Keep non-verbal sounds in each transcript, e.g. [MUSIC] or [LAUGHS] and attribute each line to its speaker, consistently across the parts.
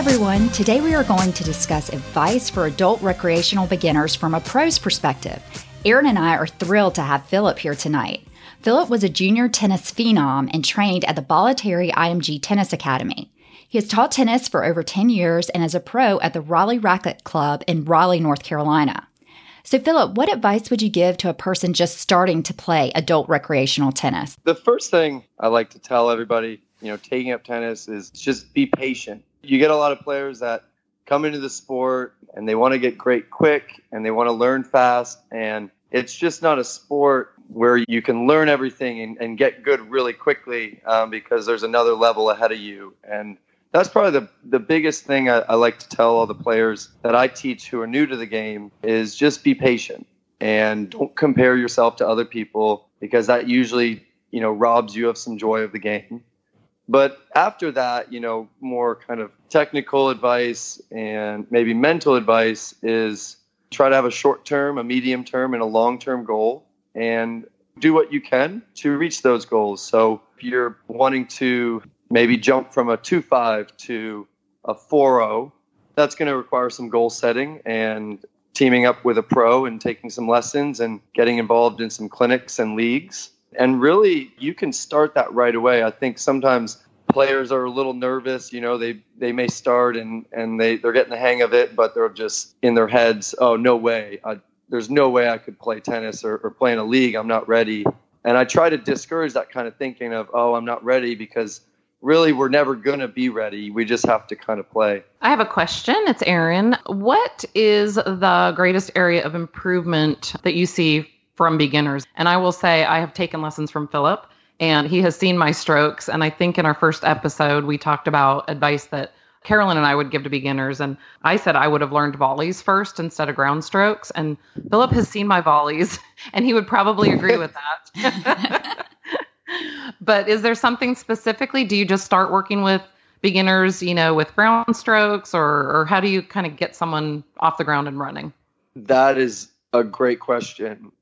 Speaker 1: everyone. Today we are going to discuss advice for adult recreational beginners from a pro's perspective. Aaron and I are thrilled to have Philip here tonight. Philip was a junior tennis phenom and trained at the Bollettieri IMG Tennis Academy. He has taught tennis for over 10 years and is a pro at the Raleigh Racquet Club in Raleigh, North Carolina. So, Philip, what advice would you give to a person just starting to play adult recreational tennis?
Speaker 2: The first thing I like to tell everybody, you know, taking up tennis is just be patient you get a lot of players that come into the sport and they want to get great quick and they want to learn fast. And it's just not a sport where you can learn everything and, and get good really quickly um, because there's another level ahead of you. And that's probably the, the biggest thing I, I like to tell all the players that I teach who are new to the game is just be patient and don't compare yourself to other people because that usually you know robs you of some joy of the game but after that, you know, more kind of technical advice and maybe mental advice is try to have a short term, a medium term, and a long term goal and do what you can to reach those goals. So if you're wanting to maybe jump from a 2 5 to a 4 0, that's going to require some goal setting and teaming up with a pro and taking some lessons and getting involved in some clinics and leagues and really, you can start that right away. I think sometimes players are a little nervous. You know, they they may start and and they they're getting the hang of it, but they're just in their heads. Oh, no way! I, there's no way I could play tennis or, or play in a league. I'm not ready. And I try to discourage that kind of thinking of, oh, I'm not ready because really we're never going to be ready. We just have to kind of play.
Speaker 3: I have a question. It's Aaron. What is the greatest area of improvement that you see from beginners. And I will say I have taken lessons from Philip and he has seen my strokes. And I think in our first episode, we talked about advice that Carolyn and I would give to beginners. And I said I would have learned volleys first instead of ground strokes. And Philip has seen my volleys [LAUGHS] and he would probably agree with that. [LAUGHS] but is there something specifically? Do you just start working with beginners, you know, with ground strokes or, or how do you kind of get someone off the ground and running?
Speaker 2: That is a great question.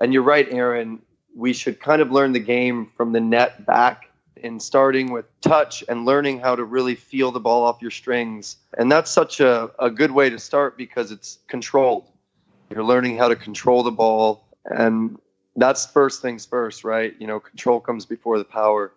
Speaker 2: And you're right, Aaron. We should kind of learn the game from the net back in starting with touch and learning how to really feel the ball off your strings. And that's such a, a good way to start because it's controlled. You're learning how to control the ball. And that's first things first, right? You know, control comes before the power.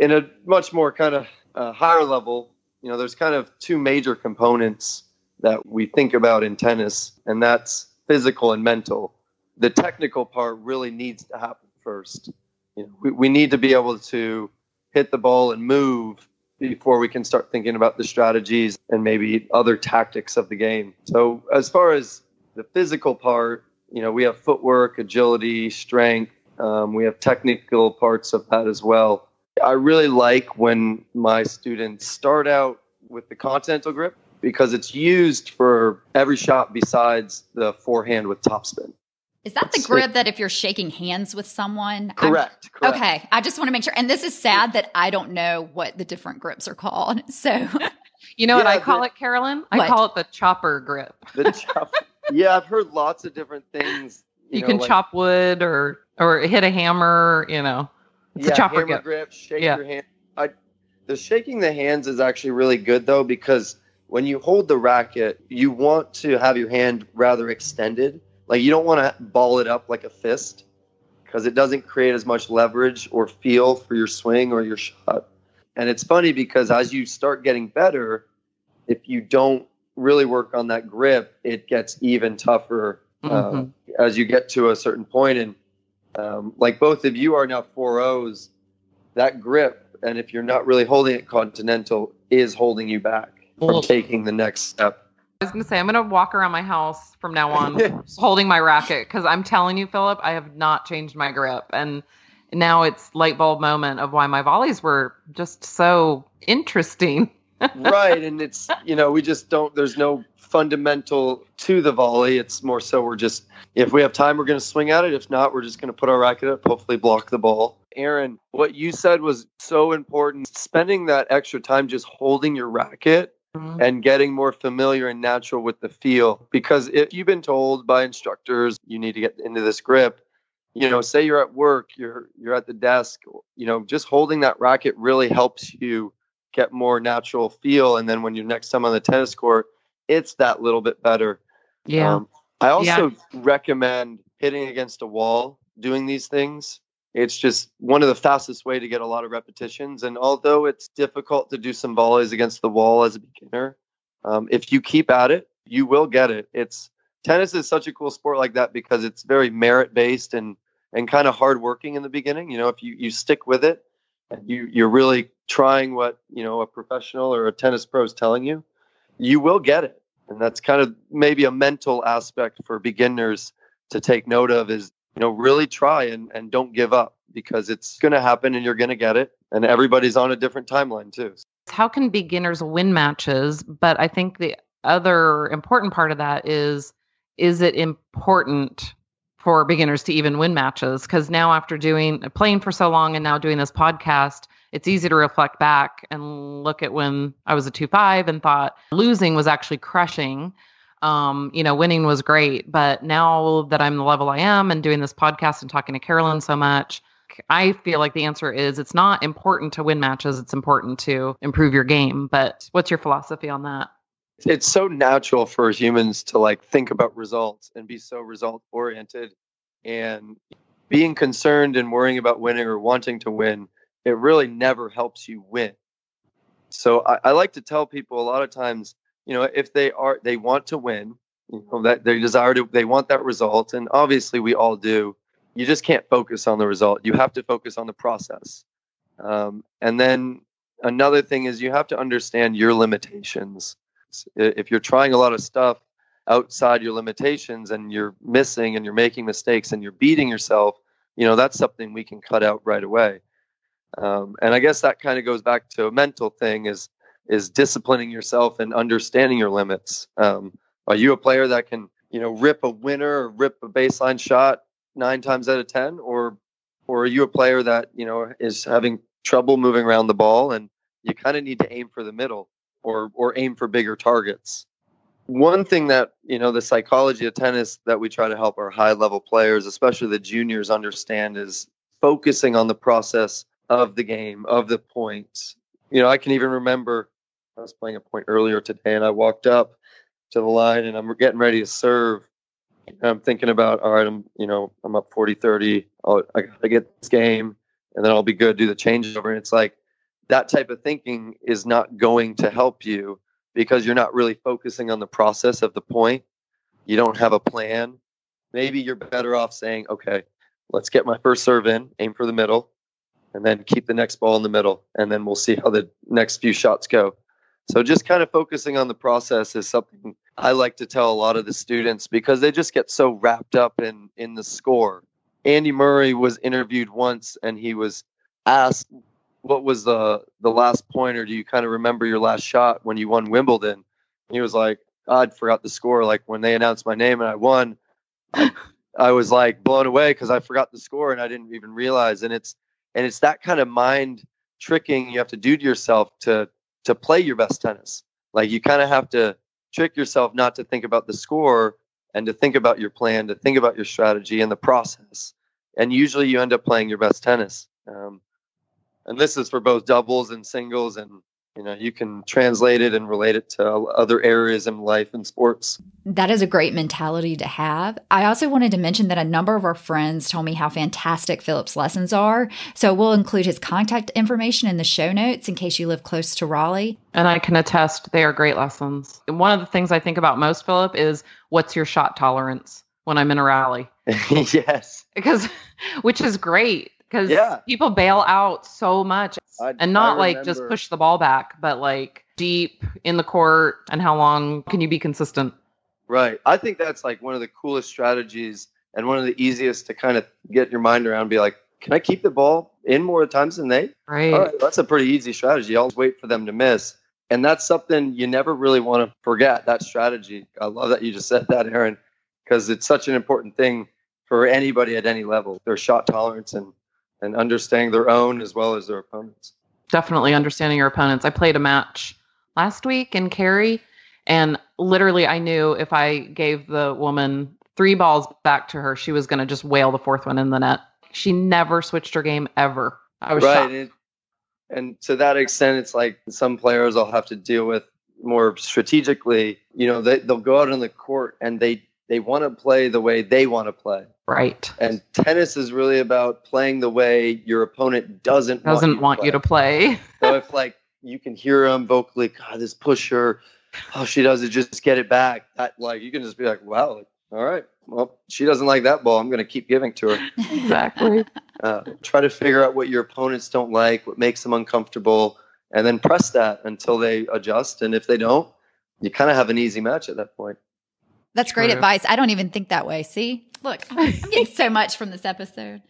Speaker 2: In a much more kind of uh, higher level, you know, there's kind of two major components that we think about in tennis, and that's physical and mental the technical part really needs to happen first. You know, we, we need to be able to hit the ball and move before we can start thinking about the strategies and maybe other tactics of the game. So as far as the physical part, you know, we have footwork, agility, strength. Um, we have technical parts of that as well. I really like when my students start out with the continental grip because it's used for every shot besides the forehand with topspin.
Speaker 1: Is that the grip that if you're shaking hands with someone?
Speaker 2: Correct, correct.
Speaker 1: Okay. I just want to make sure. And this is sad that I don't know what the different grips are called. [LAUGHS] So,
Speaker 3: you know yeah, what I call the, it, Carolyn? I what? call it the chopper grip. [LAUGHS] The chopper.
Speaker 2: yeah, I've heard lots of different things.
Speaker 3: You, you know, can like, chop wood or or hit a hammer. You know,
Speaker 2: it's yeah, a chopper grip. grip. Shake yeah. your hand. I, the shaking the hands is actually really good though because when you hold the racket, you want to have your hand rather extended like you don't want to ball it up like a fist because it doesn't create as much leverage or feel for your swing or your shot. And it's funny because as you start getting better, if you don't really work on that grip, it gets even tougher uh, mm-hmm. as you get to a certain point. And um, like both of you are now four O's, that grip, and if you're not really holding it continental, is holding you back from taking the next step.
Speaker 3: I was going to say, I'm going to walk around my house from now on [LAUGHS] holding my racket because I'm telling you, Philip, I have not changed my grip. And now it's light bulb moment of why my volleys were just so interesting. [LAUGHS]
Speaker 2: right. And it's, you know, we just don't, there's no fundamental to the volley. It's more so we're just, if we have time, we're going to swing at it. If not, we're just going to put our racket up, hopefully block the ball. Aaron, what you said was so important. Spending that extra time just holding your racket mm-hmm. and getting more familiar and natural with the feel. Because if you've been told by instructors you need to get into this grip, you know, say you're at work, you're you're at the desk, you know, just holding that racket really helps you get more natural feel. And then when you're next time on the tennis court, it's that little bit better.
Speaker 3: Yeah. Um,
Speaker 2: I also yeah. recommend hitting against a wall doing these things. It's just one of the fastest way to get a lot of repetitions. And although it's difficult to do some volleys against the wall as a beginner, um, if you keep at it, you will get it. It's tennis is such a cool sport like that because it's very merit based and and kind of hard working in the beginning. You know, if you you stick with it, and you you're really trying what you know a professional or a tennis pro is telling you, you will get it. And that's kind of maybe a mental aspect for beginners to take note of is you know really try and and don't give up because it's going to happen and you're going to get it. And everybody's on a different timeline too.
Speaker 3: How can beginners win matches? But i think the other important part of that is is it important for beginners to even win matches? Because now after doing playing for so long and now doing this podcast it's easy to reflect back and look at when i was a 2-5 and thought losing was actually crushing um, you know winning was great but now that i'm the level i am and doing this podcast and talking to carolyn so much i feel like the answer is it's not important to win matches it's important to improve your game. But what's your philosophy on that?
Speaker 2: It's so natural for humans to like think about results and be so result oriented and being concerned and worrying about winning or wanting to win it really never helps you win. So I, I, like to tell people a lot of times you know if they are they want to win you know that they desire to they want that result and obviously we all do. You just can't focus on the result. You have to focus on the process. Um, and then another thing is you have to understand your limitations. If you're trying a lot of stuff outside your limitations and you're missing and you're making mistakes and you're beating yourself, you know, that's something we can cut out right away. Um, and I guess that kind of goes back to a mental thing is is disciplining yourself and understanding your limits. Um, are you a player that can, you know, rip a winner or rip a baseline shot nine times out of ten, or or are you a player that you know is having trouble moving around the ball and you kind of need to aim for the middle? or or aim for bigger targets. One thing that you know the psychology of tennis that we try to help our high level players, especially the juniors, understand is focusing on the process of the game, of the points. You know, I can even remember I was playing a point earlier today, and I walked up to the line, and I'm getting ready to serve. I'm thinking about, all right, I'm, you know, I'm up 40, 30. I'll, I got to get this game, and then I'll be good. Do the changeover, and it's like that type of thinking is not going to help you because you're not really focusing on the process of the point. You don't have a plan. Maybe you're better off saying, okay, let's get my first serve in, aim for the middle, and then keep the next ball in the middle. And then we'll see how the next few shots go. So just kind of focusing on the process is something I like to tell a lot of the students because they just get so wrapped up in in the score. Andy Murray was interviewed once and he was asked what was the the last point, or do you kind of remember your last shot when you won Wimbledon? And he was like, oh, I forgot the score. Like when they announced my name and I won, I, [LAUGHS] I was like blown away because I forgot the score and I didn't even realize. And it's and it's that kind of mind tricking you have to do to yourself to to play your best tennis. Like you kind of have to trick yourself not to think about the score and to think about your plan, to think about your strategy and the process. And usually you end up playing your best tennis. Um, and this is for both doubles and singles and you know you can translate it and relate it to other areas in life and sports.
Speaker 1: That is a great mentality to have. I also wanted to mention that a number of our friends told me how fantastic philip's lessons are. So we'll include his contact information in the show notes in case you live close to raleigh.
Speaker 3: And i can attest they are great lessons. One of the things i think about most philip is what's your shot tolerance when i'm in a rally? [LAUGHS]
Speaker 2: Yes.
Speaker 3: Because which is great because yeah. people bail out so much I, and not like just push the ball back, but like deep in the court and how long can you be consistent?
Speaker 2: Right. I think that's like one of the coolest strategies and one of the easiest to kind of get your mind around. Be like, can I keep the ball in more times than they?
Speaker 3: Right. All right.
Speaker 2: That's a pretty easy strategy. You always wait for them to miss. And that's something you never really want to forget that strategy. I love that you just said that, Aaron, because it's such an important thing for anybody at any level. Their shot tolerance and and understanding their own as well as their opponents.
Speaker 3: Definitely understanding your opponents. I played a match last week in Cary, and literally I knew if I gave the woman three balls back to her, she was going to just whale the fourth one in the net. She never switched her game ever. I was right.
Speaker 2: And to that extent, it's like some players I'll have to deal with more strategically. You know, they, they'll go out on the court and they they want to play the way they want to play.
Speaker 3: Right.
Speaker 2: And tennis is really about playing the way your opponent doesn't
Speaker 3: doesn't want, you,
Speaker 2: want
Speaker 3: to you to play. [LAUGHS]
Speaker 2: so if like you can hear them vocally, God, this pusher, oh, she does it, just get it back. That like you can just be like, wow, like, all right, well, she doesn't like that ball. I'm going to keep giving to her.
Speaker 3: exactly. [LAUGHS]
Speaker 2: Uh, try to figure out what your opponents don't like, what makes them uncomfortable, and then press that until they adjust. And if they don't, you kind of have an easy match at that point.
Speaker 1: That's True. great advice. I don't even think that way. See, look, I'm [LAUGHS] getting so much from this episode.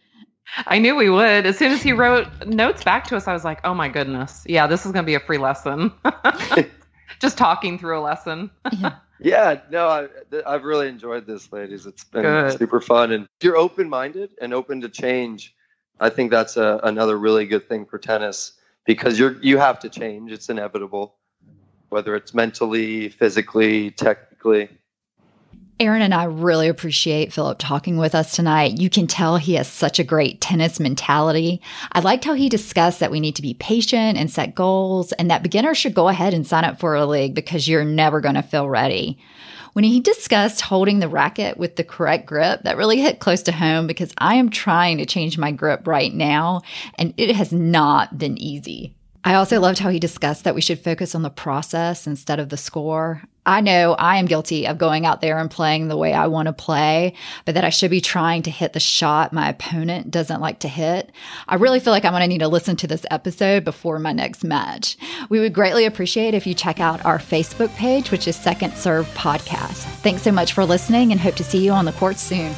Speaker 3: I knew we would. As soon as he wrote notes back to us, I was like, oh my goodness. Yeah, this is going to be a free lesson. [LAUGHS] Just talking through a lesson.
Speaker 2: yeah. yeah, no, I, I've really enjoyed this, ladies. It's been Good. super fun. And if you're open minded and open to change, I think that's a, another really good thing for tennis because you're you have to change. It's inevitable, whether it's mentally, physically, technically.
Speaker 1: Aaron and I really appreciate Philip talking with us tonight. You can tell he has such a great tennis mentality. I liked how he discussed that we need to be patient and set goals, and that beginners should go ahead and sign up for a league because you're never going to feel ready. When he discussed holding the racket with the correct grip, that really hit close to home because I am trying to change my grip right now, and it has not been easy. I also loved how he discussed that we should focus on the process instead of the score. I know I am guilty of going out there and playing the way I want to play, but that I should be trying to hit the shot my opponent doesn't like to hit. I really feel like I'm going to need to listen to this episode before my next match. We would greatly appreciate if you check out our Facebook page, which is Second Serve Podcast. Thanks so much for listening and hope to see you on the court soon.